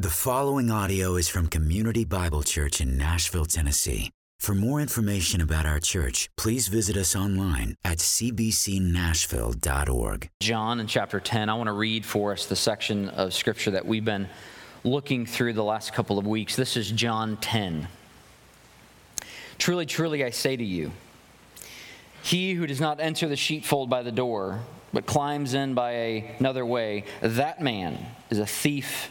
The following audio is from Community Bible Church in Nashville, Tennessee. For more information about our church, please visit us online at cbcnashville.org. John in chapter 10, I want to read for us the section of scripture that we've been looking through the last couple of weeks. This is John 10. Truly, truly, I say to you, he who does not enter the sheepfold by the door, but climbs in by another way, that man is a thief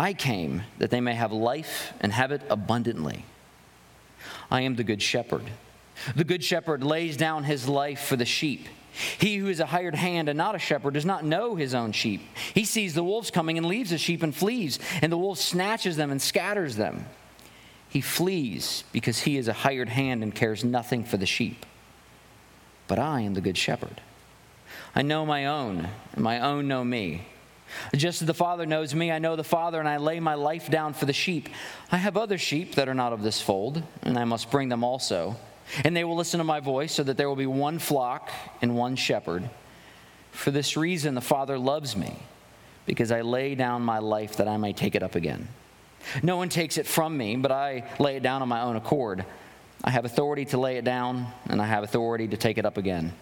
I came that they may have life and have it abundantly. I am the good shepherd. The good shepherd lays down his life for the sheep. He who is a hired hand and not a shepherd does not know his own sheep. He sees the wolves coming and leaves the sheep and flees, and the wolf snatches them and scatters them. He flees because he is a hired hand and cares nothing for the sheep. But I am the good shepherd. I know my own, and my own know me. Just as the Father knows me, I know the Father, and I lay my life down for the sheep. I have other sheep that are not of this fold, and I must bring them also. And they will listen to my voice, so that there will be one flock and one shepherd. For this reason, the Father loves me, because I lay down my life that I may take it up again. No one takes it from me, but I lay it down on my own accord. I have authority to lay it down, and I have authority to take it up again.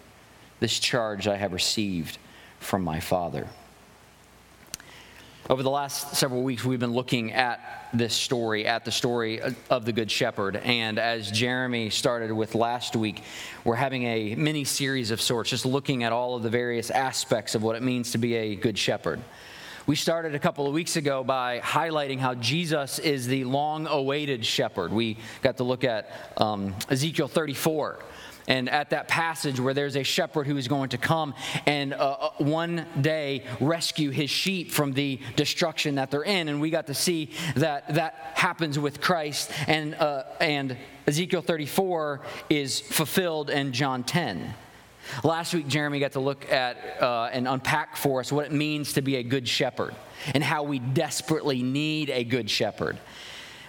This charge I have received from my Father. Over the last several weeks, we've been looking at this story, at the story of the Good Shepherd. And as Jeremy started with last week, we're having a mini series of sorts, just looking at all of the various aspects of what it means to be a Good Shepherd. We started a couple of weeks ago by highlighting how Jesus is the long awaited shepherd. We got to look at um, Ezekiel 34 and at that passage where there's a shepherd who is going to come and uh, uh, one day rescue his sheep from the destruction that they're in. And we got to see that that happens with Christ, and, uh, and Ezekiel 34 is fulfilled in John 10. Last week, Jeremy got to look at uh, and unpack for us what it means to be a good shepherd and how we desperately need a good shepherd.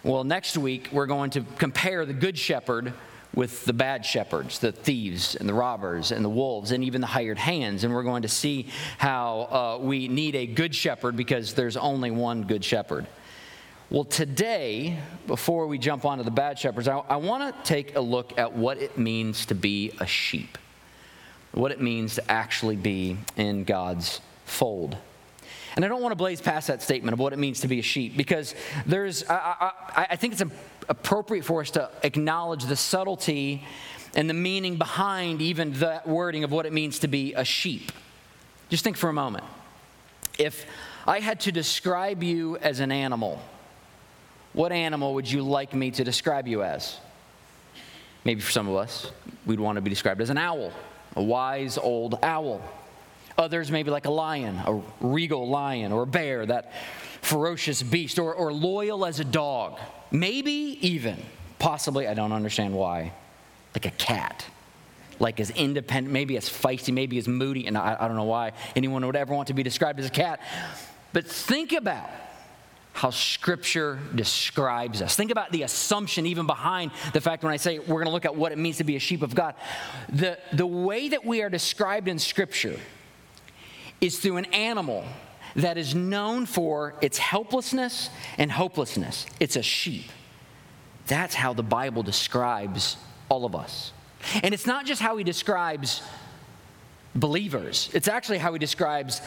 Well, next week, we're going to compare the good shepherd with the bad shepherds, the thieves and the robbers and the wolves and even the hired hands. And we're going to see how uh, we need a good shepherd because there's only one good shepherd. Well, today, before we jump onto the bad shepherds, I, I want to take a look at what it means to be a sheep, what it means to actually be in God's fold. And I don't want to blaze past that statement of what it means to be a sheep because there's, I, I, I think it's appropriate for us to acknowledge the subtlety and the meaning behind even that wording of what it means to be a sheep. Just think for a moment. If I had to describe you as an animal, what animal would you like me to describe you as? Maybe for some of us, we'd want to be described as an owl, a wise old owl. Others, maybe like a lion, a regal lion, or a bear, that ferocious beast, or, or loyal as a dog. Maybe even, possibly, I don't understand why, like a cat. Like as independent, maybe as feisty, maybe as moody, and I, I don't know why anyone would ever want to be described as a cat. But think about how Scripture describes us. Think about the assumption, even behind the fact when I say we're going to look at what it means to be a sheep of God. The, the way that we are described in Scripture is through an animal that is known for its helplessness and hopelessness. It's a sheep. That's how the Bible describes all of us. And it's not just how he describes believers, it's actually how he describes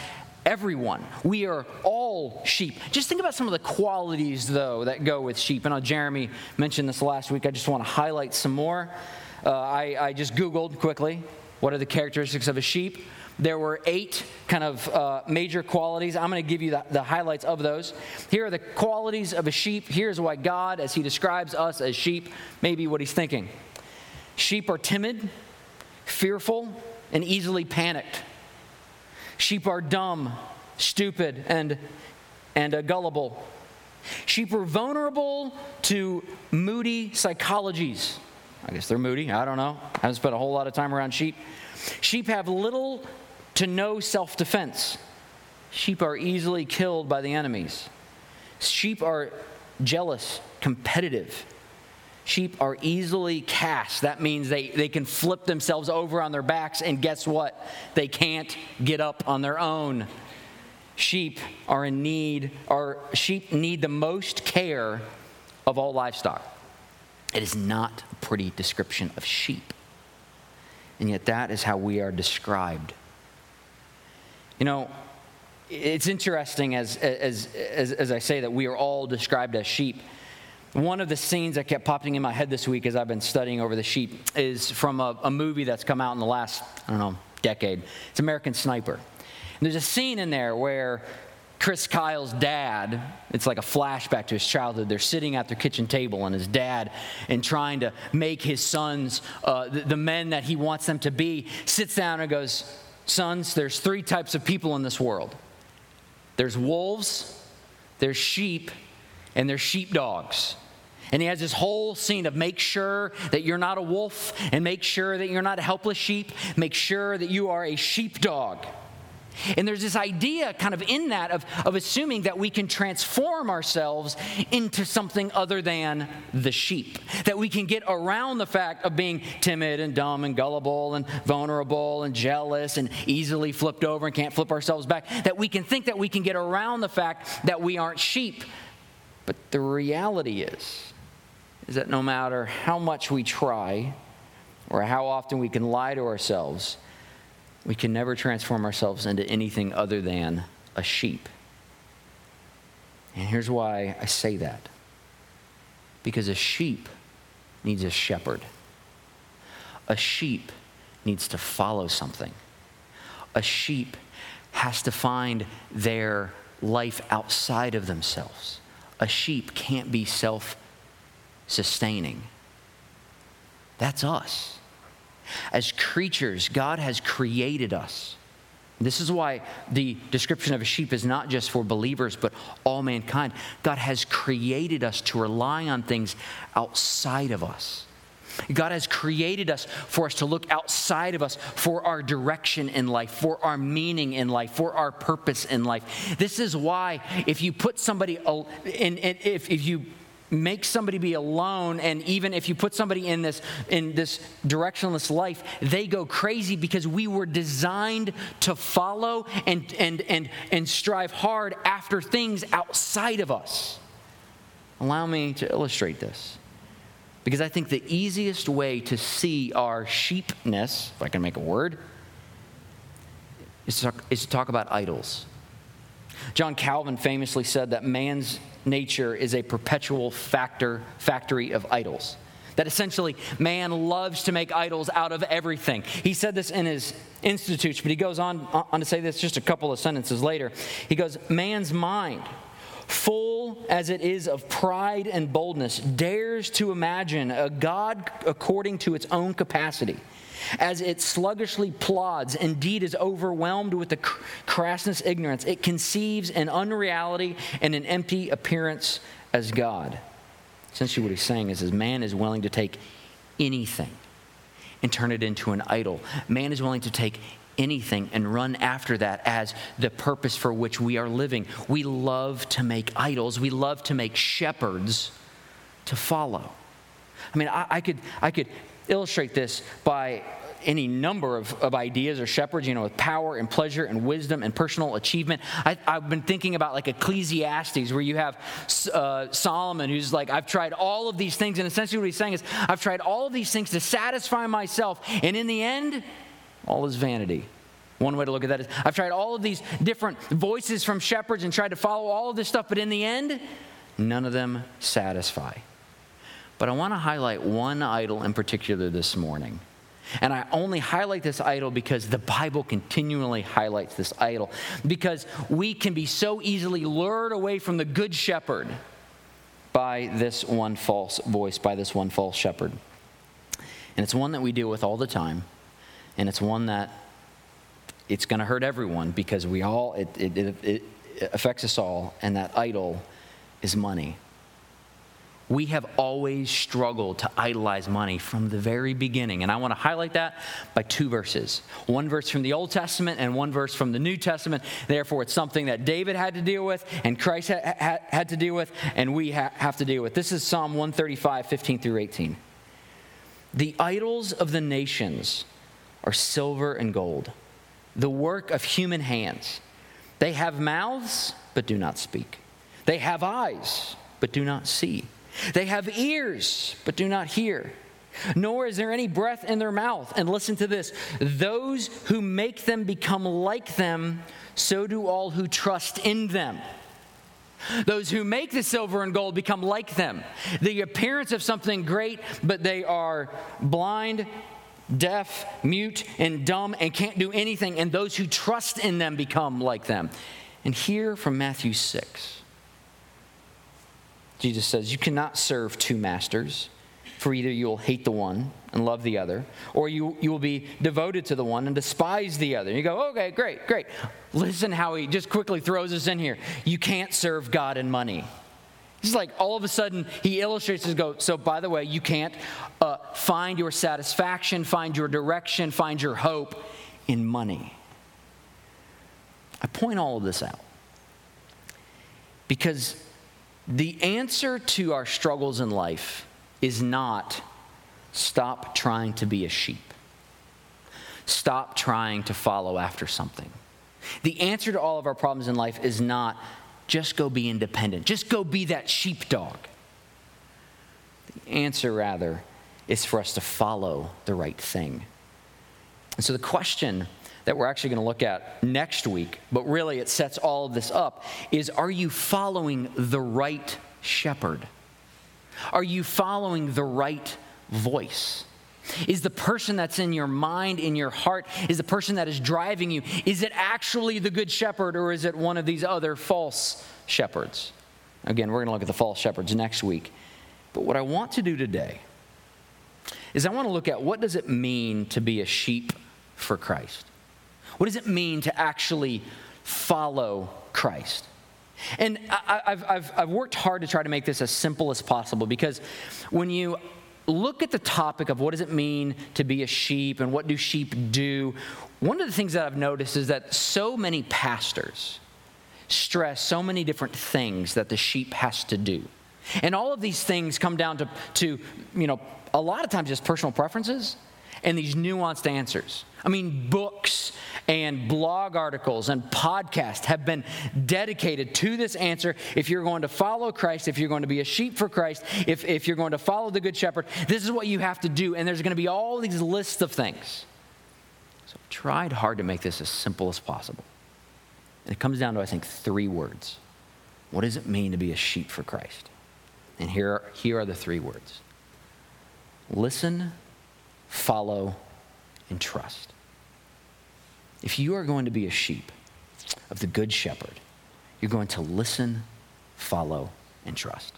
everyone. We are all sheep. Just think about some of the qualities, though, that go with sheep. And know Jeremy mentioned this last week. I just want to highlight some more. Uh, I, I just Googled quickly what are the characteristics of a sheep. There were eight kind of uh, major qualities. I'm going to give you the, the, highlights of those. Here are the qualities of a sheep. Here's why God, as He describes us as sheep, maybe what He's thinking. Sheep are timid, fearful, and easily panicked. Sheep are dumb, stupid, and, and uh, gullible. Sheep are vulnerable to moody psychologies. I guess they're moody. I don't know. I haven't spent a whole lot of time around sheep. Sheep have little to no self defense. Sheep are easily killed by the enemies. Sheep are jealous, competitive. Sheep are easily cast. That means they, they can flip themselves over on their backs, and guess what? They can't get up on their own. Sheep are in need, or sheep need the most care of all livestock. It is not a pretty description of sheep. And yet, that is how we are described. You know, it's interesting as, as, as, as, I say that we are all described as sheep. One of the scenes that kept popping in my head this week as I've been studying over the sheep is from a, a movie that's come out in the last, I don't know, decade. It's American Sniper. And there's a scene in there where Chris Kyle's dad, it's like a flashback to his childhood. They're sitting at their kitchen table, and his dad, in trying to make his sons uh, the, the men that he wants them to be, sits down and goes, Sons, there's three types of people in this world there's wolves, there's sheep, and there's sheepdogs. And he has this whole scene of make sure that you're not a wolf and make sure that you're not a helpless sheep, make sure that you are a sheepdog. And there's this idea kind of in that of, of assuming that we can transform ourselves into something other than the sheep. That we can get around the fact of being timid and dumb and gullible and vulnerable and jealous and easily flipped over and can't flip ourselves back. That we can think that we can get around the fact that we aren't sheep. But the reality is, is that no matter how much we try or how often we can lie to ourselves, we can never transform ourselves into anything other than a sheep. And here's why I say that because a sheep needs a shepherd, a sheep needs to follow something, a sheep has to find their life outside of themselves. A sheep can't be self sustaining. That's us. As creatures, God has created us. This is why the description of a sheep is not just for believers, but all mankind. God has created us to rely on things outside of us. God has created us for us to look outside of us for our direction in life, for our meaning in life, for our purpose in life. This is why if you put somebody in, if, if you make somebody be alone and even if you put somebody in this in this directionless life they go crazy because we were designed to follow and and and and strive hard after things outside of us. Allow me to illustrate this. Because i think the easiest way to see our sheepness if i can make a word is to talk, is to talk about idols john calvin famously said that man's nature is a perpetual factor, factory of idols. That essentially man loves to make idols out of everything. He said this in his Institutes, but he goes on, on to say this just a couple of sentences later. He goes, Man's mind, full as it is of pride and boldness, dares to imagine a God according to its own capacity as it sluggishly plods, indeed is overwhelmed with the crassness ignorance, it conceives an unreality and an empty appearance as God. Essentially, what he's saying is, is man is willing to take anything and turn it into an idol. Man is willing to take anything and run after that as the purpose for which we are living. We love to make idols, we love to make shepherds to follow. I mean, I, I could, I could illustrate this by any number of, of ideas or shepherds, you know, with power and pleasure and wisdom and personal achievement. I, have been thinking about like Ecclesiastes, where you have uh, Solomon, who's like, I've tried all of these things. And essentially, what he's saying is, I've tried all of these things to satisfy myself. And in the end, all is vanity. One way to look at that is I've tried all of these different voices from shepherds and tried to follow all of this stuff, but in the end, none of them satisfy. But I want to highlight one idol in particular this morning. And I only highlight this idol because the Bible continually highlights this idol. Because we can be so easily lured away from the good shepherd by this one false voice, by this one false shepherd. And it's one that we deal with all the time. And it's one that it's going to hurt everyone because we all, it, it, it, it affects us all. And that idol is money. We have always struggled to idolize money from the very beginning. And I want to highlight that by two verses one verse from the Old Testament and one verse from the New Testament. Therefore, it's something that David had to deal with, and Christ ha- ha- had to deal with, and we ha- have to deal with. This is Psalm 135, 15 through 18. The idols of the nations are silver and gold, the work of human hands. They have mouths, but do not speak. They have eyes, but do not see. They have ears, but do not hear. Nor is there any breath in their mouth. And listen to this those who make them become like them, so do all who trust in them. Those who make the silver and gold become like them. The appearance of something great, but they are blind, deaf, mute, and dumb, and can't do anything. And those who trust in them become like them. And here from Matthew 6. Jesus says, You cannot serve two masters, for either you will hate the one and love the other, or you, you will be devoted to the one and despise the other. And you go, Okay, great, great. Listen how he just quickly throws us in here. You can't serve God and money. He's like, all of a sudden, he illustrates his go. So, by the way, you can't uh, find your satisfaction, find your direction, find your hope in money. I point all of this out because the answer to our struggles in life is not stop trying to be a sheep, stop trying to follow after something. The answer to all of our problems in life is not just go be independent, just go be that sheepdog. The answer, rather, is for us to follow the right thing. And so the question that we're actually going to look at next week, but really it sets all of this up, is are you following the right shepherd? Are you following the right voice? Is the person that's in your mind, in your heart, is the person that is driving you, is it actually the good shepherd or is it one of these other false shepherds? Again, we're going to look at the false shepherds next week. But what I want to do today is I want to look at what does it mean to be a sheep for Christ? What does it mean to actually follow Christ? And I, have I've, I've worked hard to try to make this as simple as possible because when you look at the topic of what does it mean to be a sheep and what do sheep do, one of the things that I've noticed is that so many pastors stress so many different things that the sheep has to do. And all of these things come down to, to you know, a lot of times just personal preferences and these nuanced answers. I mean, books and blog articles and podcasts have been dedicated to this answer. If you're going to follow Christ, if you're going to be a sheep for Christ, if, if you're going to follow the Good Shepherd, this is what you have to do. And there's going to be all these lists of things. So I've tried hard to make this as simple as possible. And it comes down to, I think, three words. What does it mean to be a sheep for Christ? And here, here are the three words listen, follow, and trust. If you are going to be a sheep of the Good Shepherd, you're going to listen, follow, and trust.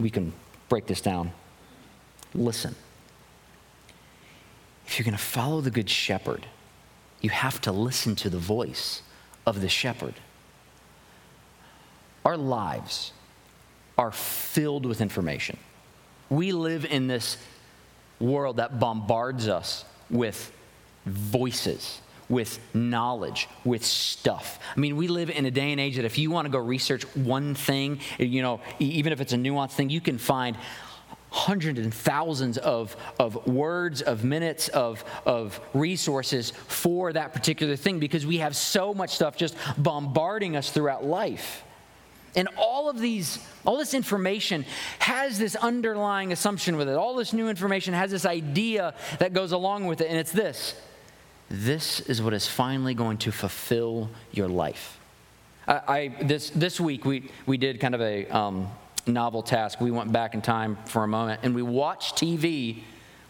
We can break this down. Listen. If you're going to follow the Good Shepherd, you have to listen to the voice of the shepherd. Our lives are filled with information. We live in this world that bombards us with voices, with knowledge, with stuff. I mean, we live in a day and age that if you want to go research one thing, you know, even if it's a nuanced thing, you can find hundreds and thousands of, of words, of minutes, of, of resources for that particular thing because we have so much stuff just bombarding us throughout life. And all of these, all this information has this underlying assumption with it. All this new information has this idea that goes along with it, and it's this this is what is finally going to fulfill your life. I, I this, this week, we, we did kind of a um, novel task. We went back in time for a moment and we watched TV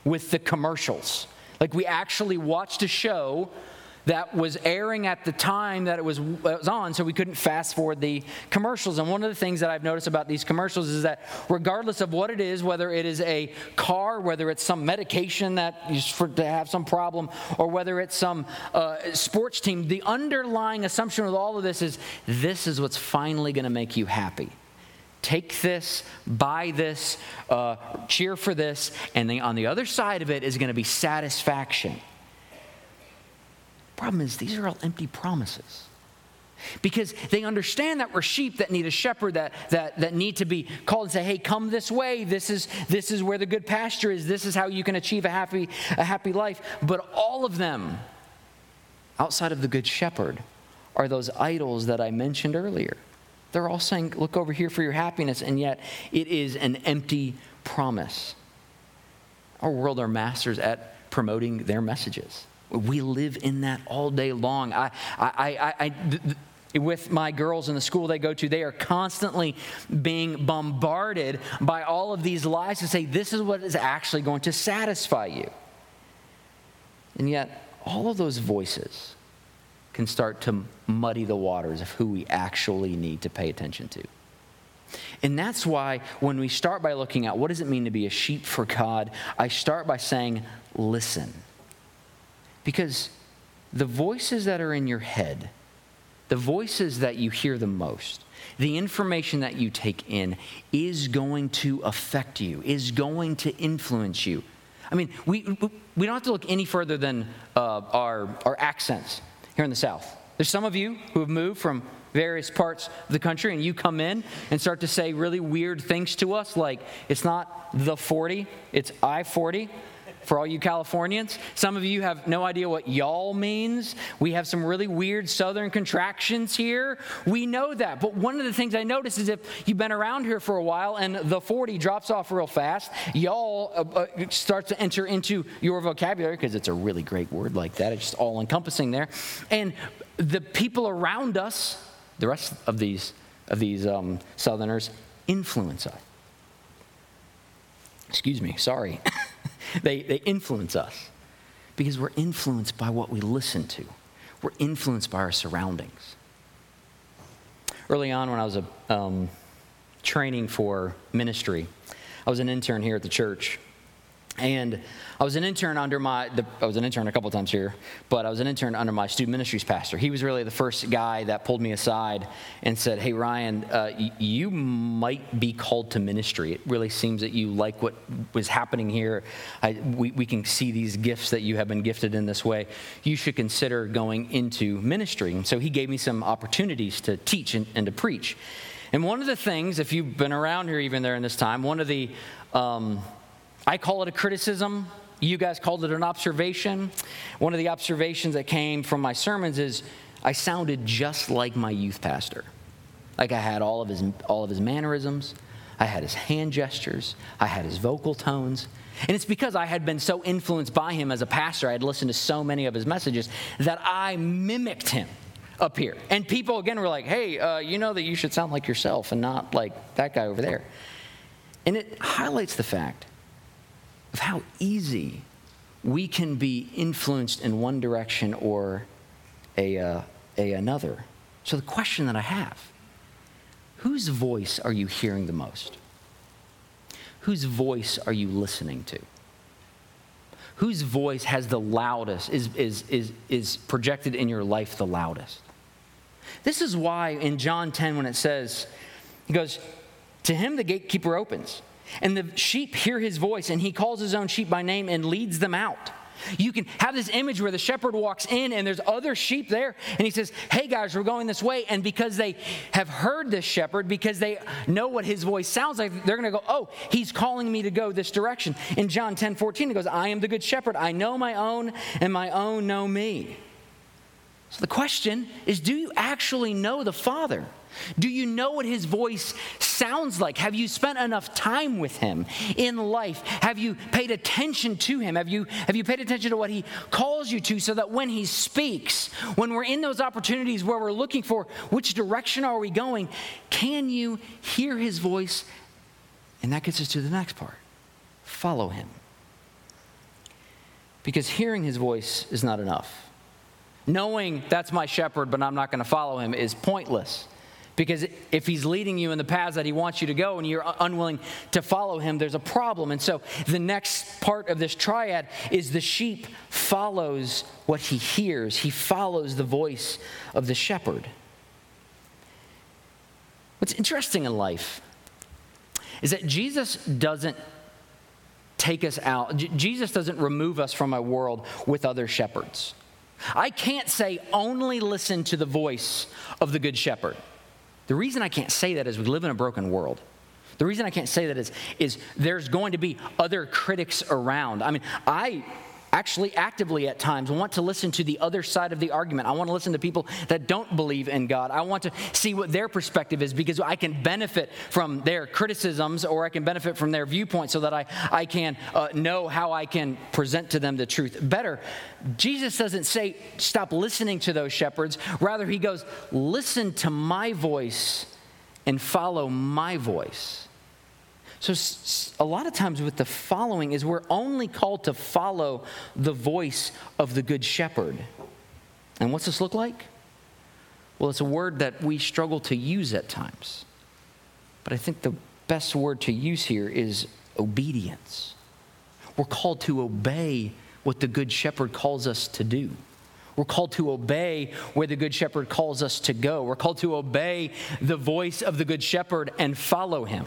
with the commercials. Like, we actually watched a show that was airing at the time that it was, was on, so we couldn't fast forward the commercials. And one of the things that I've noticed about these commercials is that regardless of what it is, whether it is a car, whether it's some medication that is for to have some problem, or whether it's some uh, sports team, the underlying assumption with all of this is this is what's finally going to make you happy take this, buy this, uh, cheer for this, and on the other side of it is going to be satisfaction. Problem is, these are all empty promises. Because they understand that we're sheep that need a shepherd, that, that, that need to be called and say, hey, come this way. This is, this is where the good pasture is. This is how you can achieve a happy, a happy life. But all of them, outside of the good shepherd, are those idols that I mentioned earlier. They're all saying, look over here for your happiness, and yet it is an empty promise. Our world are masters at promoting their messages. We live in that all day long. I, I, I, I th- th- with my girls in the school they go to, they are constantly being bombarded by all of these lies to say this is what is actually going to satisfy you. And yet, all of those voices can start to muddy the waters of who we actually need to pay attention to. And that's why when we start by looking at what does it mean to be a sheep for God, I start by saying, listen. Because the voices that are in your head, the voices that you hear the most, the information that you take in is going to affect you, is going to influence you. I mean, we, we don't have to look any further than uh, our, our accents here in the South. There's some of you who have moved from various parts of the country and you come in and start to say really weird things to us like it's not the 40, it's I 40 for all you Californians. Some of you have no idea what y'all means. We have some really weird southern contractions here. We know that. But one of the things I notice is if you've been around here for a while and the 40 drops off real fast, y'all uh, uh, starts to enter into your vocabulary because it's a really great word like that. It's just all encompassing there. And the people around us, the rest of these, of these um, southerners, influence us. Excuse me, sorry. they, they influence us because we're influenced by what we listen to, we're influenced by our surroundings. Early on, when I was a, um, training for ministry, I was an intern here at the church. And I was an intern under my, the, I was an intern a couple times here, but I was an intern under my student ministries pastor. He was really the first guy that pulled me aside and said, Hey, Ryan, uh, y- you might be called to ministry. It really seems that you like what was happening here. I, we, we can see these gifts that you have been gifted in this way. You should consider going into ministry. And so he gave me some opportunities to teach and, and to preach. And one of the things, if you've been around here even there in this time, one of the, um, I call it a criticism. You guys called it an observation. One of the observations that came from my sermons is I sounded just like my youth pastor. Like I had all of his, all of his mannerisms, I had his hand gestures, I had his vocal tones. And it's because I had been so influenced by him as a pastor, I had listened to so many of his messages that I mimicked him up here. And people again were like, hey, uh, you know that you should sound like yourself and not like that guy over there. And it highlights the fact of how easy we can be influenced in one direction or a, uh, a another. So the question that I have, whose voice are you hearing the most? Whose voice are you listening to? Whose voice has the loudest, is, is, is, is projected in your life the loudest? This is why in John 10, when it says, he goes, To him the gatekeeper opens. And the sheep hear his voice, and he calls his own sheep by name and leads them out. You can have this image where the shepherd walks in and there's other sheep there, and he says, Hey guys, we're going this way. And because they have heard this shepherd, because they know what his voice sounds like, they're going to go, Oh, he's calling me to go this direction. In John 10 14, it goes, I am the good shepherd. I know my own, and my own know me. So the question is do you actually know the Father? Do you know what his voice sounds like? Have you spent enough time with him in life? Have you paid attention to him? Have you, have you paid attention to what he calls you to so that when he speaks, when we're in those opportunities where we're looking for which direction are we going, can you hear his voice? And that gets us to the next part follow him. Because hearing his voice is not enough. Knowing that's my shepherd, but I'm not going to follow him is pointless. Because if he's leading you in the paths that he wants you to go and you're unwilling to follow him, there's a problem. And so the next part of this triad is the sheep follows what he hears, he follows the voice of the shepherd. What's interesting in life is that Jesus doesn't take us out, Jesus doesn't remove us from a world with other shepherds. I can't say only listen to the voice of the good shepherd. The reason I can't say that is we live in a broken world. The reason I can't say that is, is there's going to be other critics around. I mean, I actually actively at times want to listen to the other side of the argument. I want to listen to people that don't believe in God. I want to see what their perspective is because I can benefit from their criticisms or I can benefit from their viewpoint so that I, I can uh, know how I can present to them the truth better. Jesus doesn't say, stop listening to those shepherds. Rather, he goes, listen to my voice and follow my voice. So, a lot of times with the following is we're only called to follow the voice of the Good Shepherd. And what's this look like? Well, it's a word that we struggle to use at times. But I think the best word to use here is obedience. We're called to obey what the Good Shepherd calls us to do. We're called to obey where the Good Shepherd calls us to go. We're called to obey the voice of the Good Shepherd and follow him.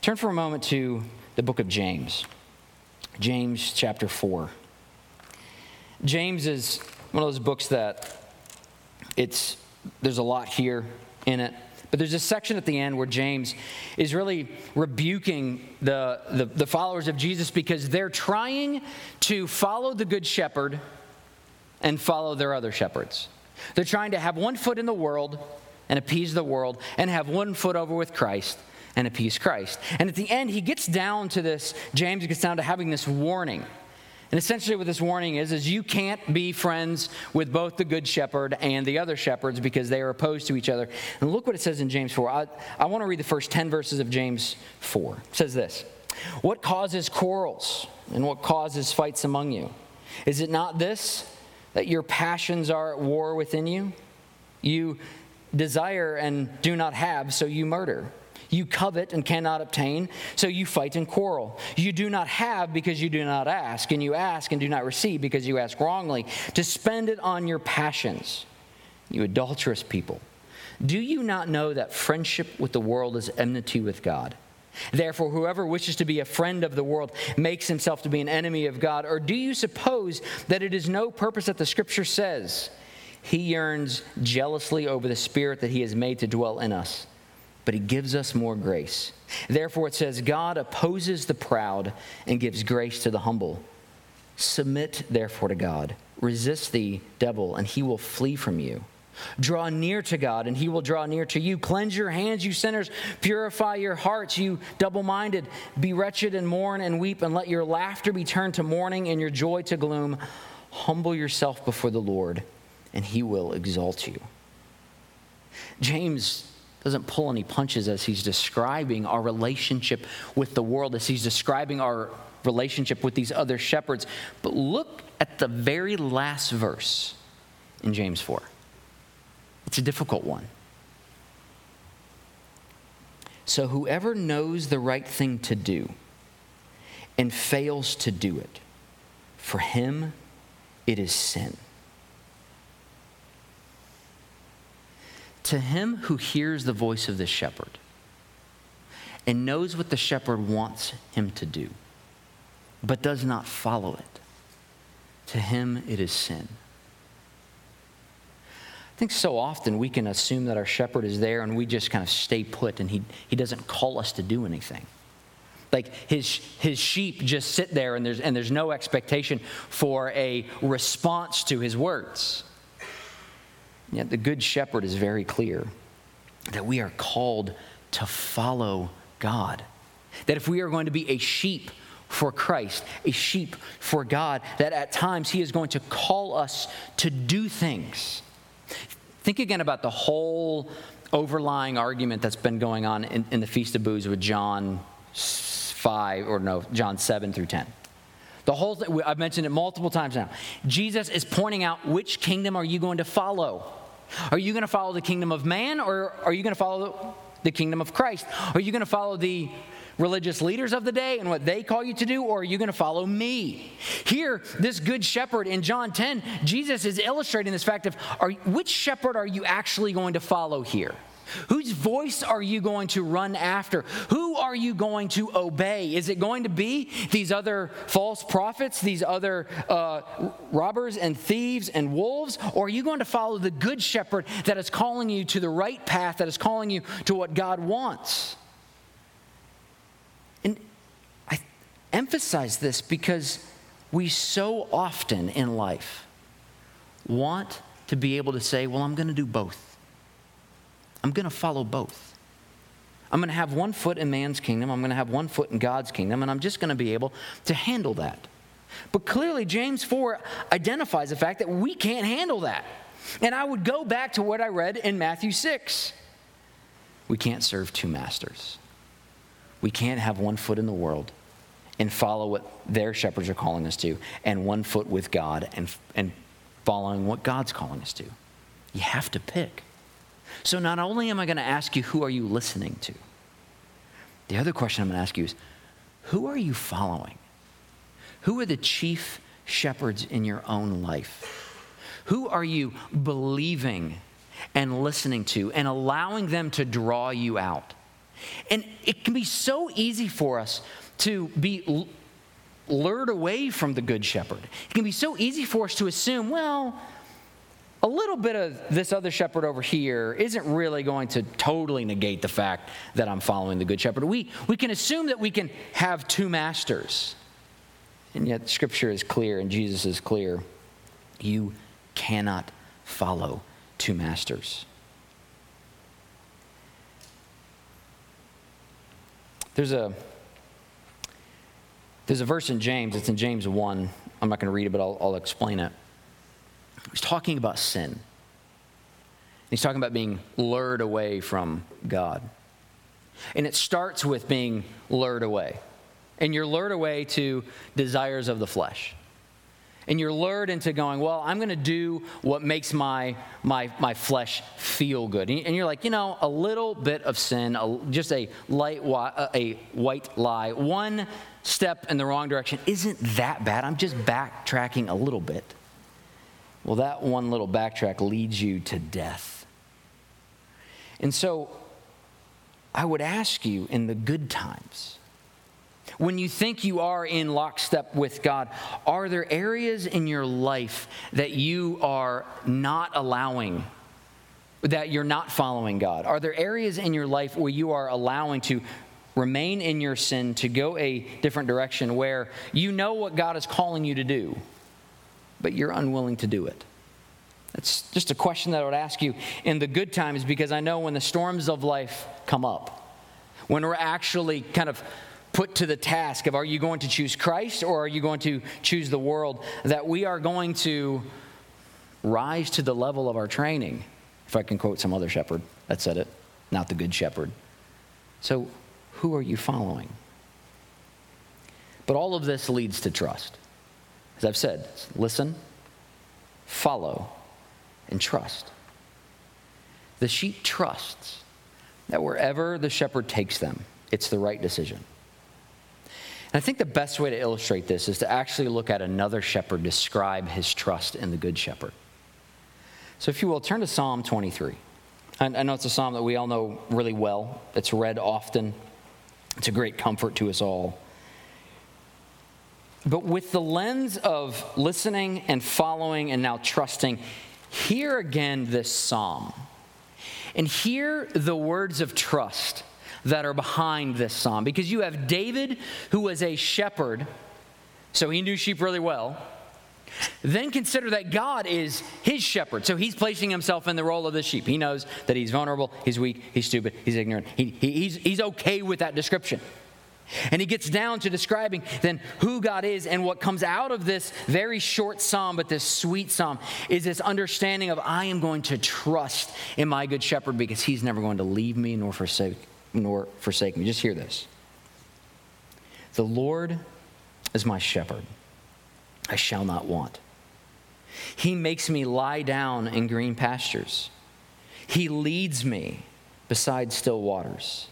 Turn for a moment to the book of James, James chapter 4. James is one of those books that it's there's a lot here in it. But there's a section at the end where James is really rebuking the, the, the, followers of Jesus because they're trying to follow the Good Shepherd and follow their other shepherds. They're trying to have one foot in the world and appease the world and have one foot over with Christ and appease Christ. And at the end, he gets down to this, James gets down to having this warning. And essentially, what this warning is, is you can't be friends with both the good shepherd and the other shepherds because they are opposed to each other. And look what it says in James 4. I, I want to read the first 10 verses of James 4. It says this What causes quarrels and what causes fights among you? Is it not this, that your passions are at war within you? You desire and do not have, so you murder. You covet and cannot obtain, so you fight and quarrel. You do not have because you do not ask, and you ask and do not receive because you ask wrongly, to spend it on your passions. You adulterous people. Do you not know that friendship with the world is enmity with God? Therefore, whoever wishes to be a friend of the world makes himself to be an enemy of God. Or do you suppose that it is no purpose that the scripture says, He yearns jealously over the spirit that He has made to dwell in us? But he gives us more grace. Therefore, it says, God opposes the proud and gives grace to the humble. Submit, therefore, to God. Resist the devil, and he will flee from you. Draw near to God, and he will draw near to you. Cleanse your hands, you sinners. Purify your hearts, you double minded. Be wretched and mourn and weep, and let your laughter be turned to mourning and your joy to gloom. Humble yourself before the Lord, and he will exalt you. James doesn't pull any punches as he's describing our relationship with the world, as he's describing our relationship with these other shepherds. But look at the very last verse in James 4. It's a difficult one. So, whoever knows the right thing to do and fails to do it, for him it is sin. To him who hears the voice of the shepherd and knows what the shepherd wants him to do, but does not follow it, to him it is sin. I think so often we can assume that our shepherd is there and we just kind of stay put and he, he doesn't call us to do anything. Like his, his sheep just sit there and there's, and there's no expectation for a response to his words. Yet the Good Shepherd is very clear that we are called to follow God. That if we are going to be a sheep for Christ, a sheep for God, that at times He is going to call us to do things. Think again about the whole overlying argument that's been going on in, in the Feast of Booths with John 5, or no, John 7 through 10. The whole thing, I've mentioned it multiple times now. Jesus is pointing out which kingdom are you going to follow? Are you going to follow the kingdom of man or are you going to follow the kingdom of Christ? Are you going to follow the religious leaders of the day and what they call you to do, or are you going to follow me? Here, this good shepherd in John 10, Jesus is illustrating this fact of are, which shepherd are you actually going to follow here? Whose voice are you going to run after? Who are you going to obey? Is it going to be these other false prophets, these other uh, robbers and thieves and wolves? Or are you going to follow the good shepherd that is calling you to the right path, that is calling you to what God wants? And I emphasize this because we so often in life want to be able to say, well, I'm going to do both. I'm going to follow both. I'm going to have one foot in man's kingdom, I'm going to have one foot in God's kingdom, and I'm just going to be able to handle that. But clearly, James 4 identifies the fact that we can't handle that. And I would go back to what I read in Matthew 6. We can't serve two masters. We can't have one foot in the world and follow what their shepherds are calling us to, and one foot with God and, and following what God's calling us to. You have to pick. So not only am I going to ask you, who are you listening to? The other question I'm going to ask you is, who are you following? Who are the chief shepherds in your own life? Who are you believing and listening to and allowing them to draw you out? And it can be so easy for us to be lured away from the good shepherd. It can be so easy for us to assume, well, a little bit of this other shepherd over here isn't really going to totally negate the fact that I'm following the good shepherd. We, we can assume that we can have two masters. And yet, scripture is clear and Jesus is clear. You cannot follow two masters. There's a, there's a verse in James, it's in James 1. I'm not going to read it, but I'll, I'll explain it. He's talking about sin. He's talking about being lured away from God. And it starts with being lured away. And you're lured away to desires of the flesh. And you're lured into going, well, I'm going to do what makes my, my, my flesh feel good. And you're like, you know, a little bit of sin, a, just a, light, a white lie, one step in the wrong direction isn't that bad. I'm just backtracking a little bit. Well, that one little backtrack leads you to death. And so I would ask you in the good times, when you think you are in lockstep with God, are there areas in your life that you are not allowing, that you're not following God? Are there areas in your life where you are allowing to remain in your sin, to go a different direction, where you know what God is calling you to do? But you're unwilling to do it? That's just a question that I would ask you in the good times because I know when the storms of life come up, when we're actually kind of put to the task of are you going to choose Christ or are you going to choose the world, that we are going to rise to the level of our training. If I can quote some other shepherd that said it, not the good shepherd. So, who are you following? But all of this leads to trust. As I've said, listen, follow, and trust. The sheep trusts that wherever the shepherd takes them, it's the right decision. And I think the best way to illustrate this is to actually look at another shepherd describe his trust in the good shepherd. So, if you will, turn to Psalm 23. I know it's a psalm that we all know really well, it's read often, it's a great comfort to us all. But with the lens of listening and following and now trusting, hear again this psalm. And hear the words of trust that are behind this psalm. Because you have David, who was a shepherd, so he knew sheep really well. Then consider that God is his shepherd. So he's placing himself in the role of the sheep. He knows that he's vulnerable, he's weak, he's stupid, he's ignorant. He, he, he's, he's okay with that description. And he gets down to describing then who God is, and what comes out of this very short psalm, but this sweet psalm, is this understanding of I am going to trust in my good shepherd because he's never going to leave me nor forsake, nor forsake me. Just hear this. The Lord is my shepherd, I shall not want. He makes me lie down in green pastures. He leads me beside still waters.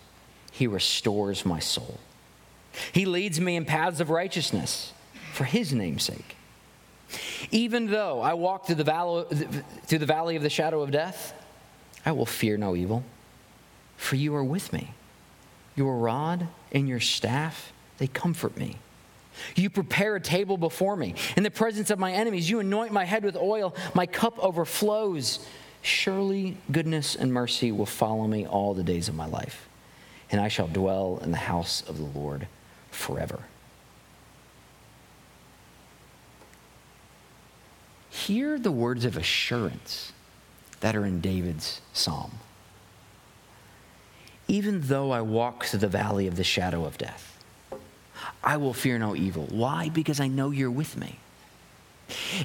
He restores my soul. He leads me in paths of righteousness for his name's sake. Even though I walk through the, valley, through the valley of the shadow of death, I will fear no evil, for you are with me. Your rod and your staff, they comfort me. You prepare a table before me. In the presence of my enemies, you anoint my head with oil. My cup overflows. Surely goodness and mercy will follow me all the days of my life, and I shall dwell in the house of the Lord forever. Hear the words of assurance that are in David's psalm. Even though I walk through the valley of the shadow of death, I will fear no evil. Why? Because I know you're with me.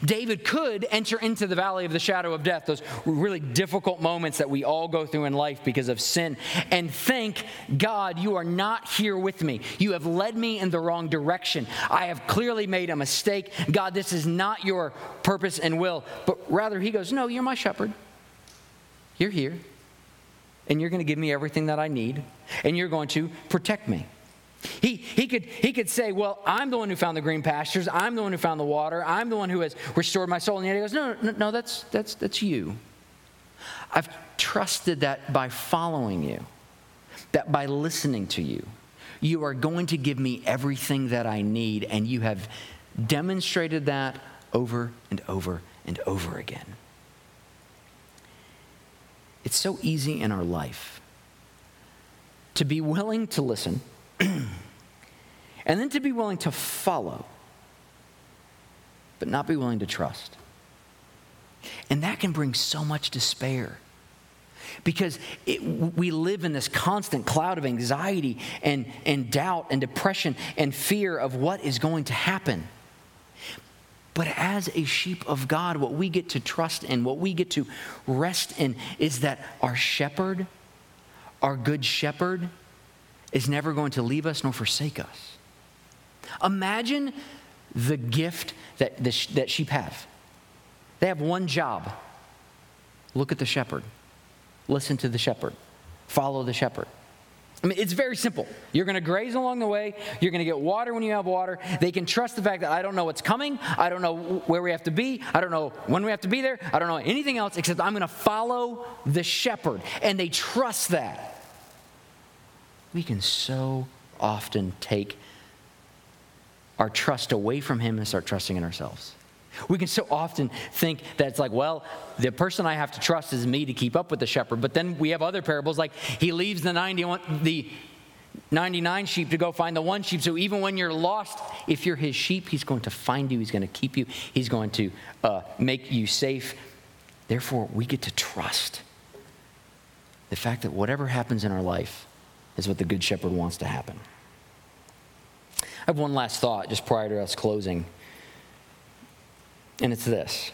David could enter into the valley of the shadow of death, those really difficult moments that we all go through in life because of sin, and think, God you are not here with me. You have led me in the wrong direction. I have clearly made a mistake. God, this is not your purpose and will. But rather, he goes, No, you're my shepherd. You're here, and you're going to give me everything that I need, and you're going to protect me. He, he, could, he could say, Well, I'm the one who found the green pastures. I'm the one who found the water. I'm the one who has restored my soul. And yet he goes, No, no, no, that's, that's, that's you. I've trusted that by following you, that by listening to you, you are going to give me everything that I need. And you have demonstrated that over and over and over again. It's so easy in our life to be willing to listen and then to be willing to follow, but not be willing to trust. And that can bring so much despair because it, we live in this constant cloud of anxiety and, and doubt and depression and fear of what is going to happen. But as a sheep of God, what we get to trust in, what we get to rest in, is that our shepherd, our good shepherd, is never going to leave us nor forsake us. Imagine the gift that, the, that sheep have. They have one job look at the shepherd, listen to the shepherd, follow the shepherd. I mean, it's very simple. You're going to graze along the way. You're going to get water when you have water. They can trust the fact that I don't know what's coming. I don't know where we have to be. I don't know when we have to be there. I don't know anything else except I'm going to follow the shepherd. And they trust that we can so often take our trust away from Him and start trusting in ourselves. We can so often think that it's like, well, the person I have to trust is me to keep up with the shepherd. But then we have other parables like he leaves the 91, the 99 sheep to go find the one sheep. So even when you're lost, if you're his sheep, he's going to find you, he's going to keep you, he's going to uh, make you safe. Therefore, we get to trust the fact that whatever happens in our life, is what the Good Shepherd wants to happen. I have one last thought just prior to us closing, and it's this.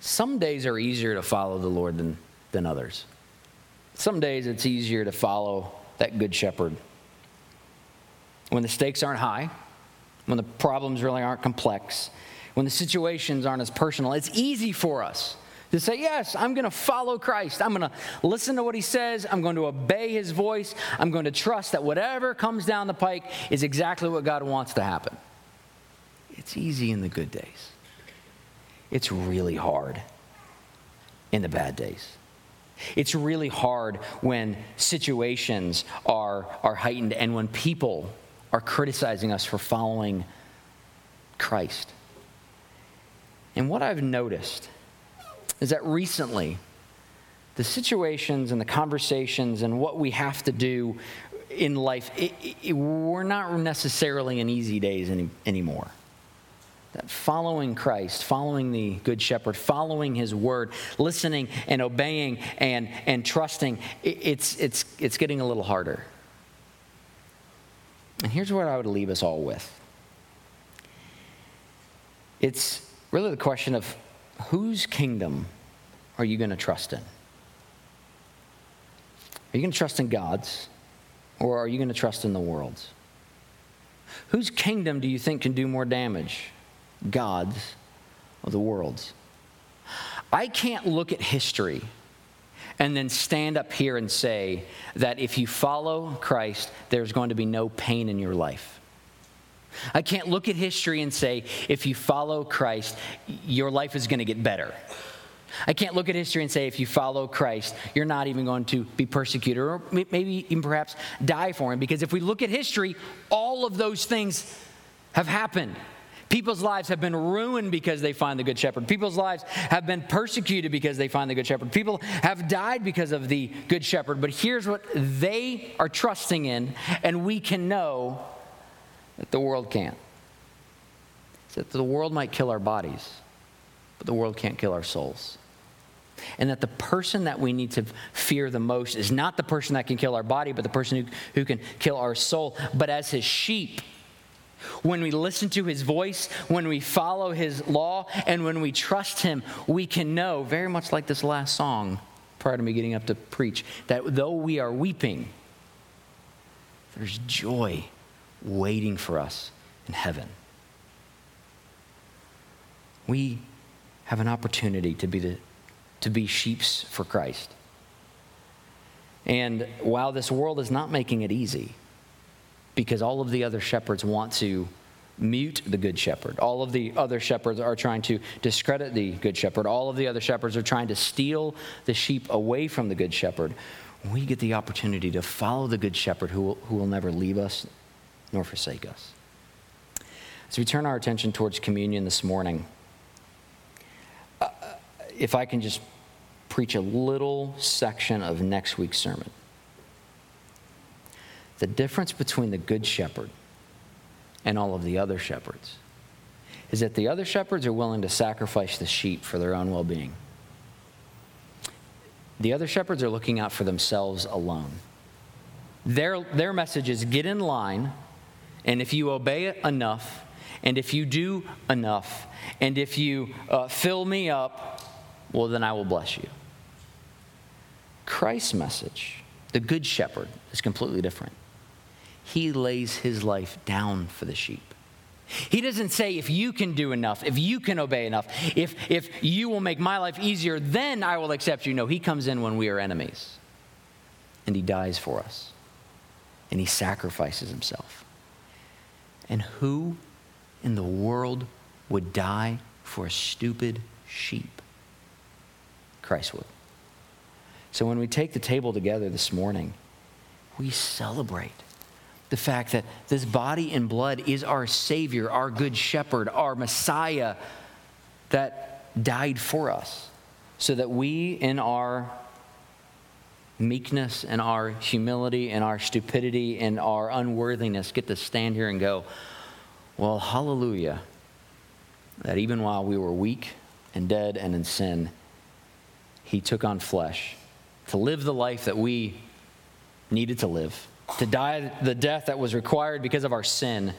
Some days are easier to follow the Lord than, than others. Some days it's easier to follow that Good Shepherd. When the stakes aren't high, when the problems really aren't complex, when the situations aren't as personal, it's easy for us to say, Yes, I'm going to follow Christ. I'm going to listen to what he says. I'm going to obey his voice. I'm going to trust that whatever comes down the pike is exactly what God wants to happen. It's easy in the good days, it's really hard in the bad days. It's really hard when situations are, are heightened and when people are criticizing us for following Christ. And what I've noticed is that recently, the situations and the conversations and what we have to do in life, it, it, we're not necessarily in easy days any, anymore. that following Christ, following the Good Shepherd, following His word, listening and obeying and, and trusting, it's, it's, it's getting a little harder. And here's what I would leave us all with it's really the question of whose kingdom are you going to trust in? Are you going to trust in God's or are you going to trust in the world's? Whose kingdom do you think can do more damage? God's or the world's? I can't look at history and then stand up here and say that if you follow Christ, there's going to be no pain in your life. I can't look at history and say, if you follow Christ, your life is going to get better. I can't look at history and say, if you follow Christ, you're not even going to be persecuted or maybe even perhaps die for him. Because if we look at history, all of those things have happened. People's lives have been ruined because they find the Good Shepherd. People's lives have been persecuted because they find the Good Shepherd. People have died because of the Good Shepherd. But here's what they are trusting in, and we can know that the world can't. That the world might kill our bodies, but the world can't kill our souls. And that the person that we need to fear the most is not the person that can kill our body, but the person who, who can kill our soul. But as his sheep, when we listen to his voice, when we follow his law, and when we trust him, we can know, very much like this last song prior to me getting up to preach, that though we are weeping, there's joy waiting for us in heaven. We have an opportunity to be, the, to be sheeps for Christ. And while this world is not making it easy, because all of the other shepherds want to mute the good shepherd. All of the other shepherds are trying to discredit the good shepherd. All of the other shepherds are trying to steal the sheep away from the good shepherd. We get the opportunity to follow the good shepherd who will, who will never leave us nor forsake us. As we turn our attention towards communion this morning, uh, if I can just preach a little section of next week's sermon. The difference between the good shepherd and all of the other shepherds is that the other shepherds are willing to sacrifice the sheep for their own well being. The other shepherds are looking out for themselves alone. Their, their message is get in line, and if you obey it enough, and if you do enough, and if you uh, fill me up, well, then I will bless you. Christ's message, the Good Shepherd, is completely different he lays his life down for the sheep. He doesn't say, if you can do enough, if you can obey enough, if, if you will make my life easier, then I will accept you. No, he comes in when we are enemies. And he dies for us. And he sacrifices himself. And who in the world would die for a stupid sheep? Christ would. So when we take the table together this morning, we celebrate the fact that this body and blood is our Savior, our Good Shepherd, our Messiah that died for us, so that we, in our meekness and our humility and our stupidity and our unworthiness, get to stand here and go, Well, hallelujah, that even while we were weak and dead and in sin, He took on flesh to live the life that we needed to live to die the death that was required because of our sin,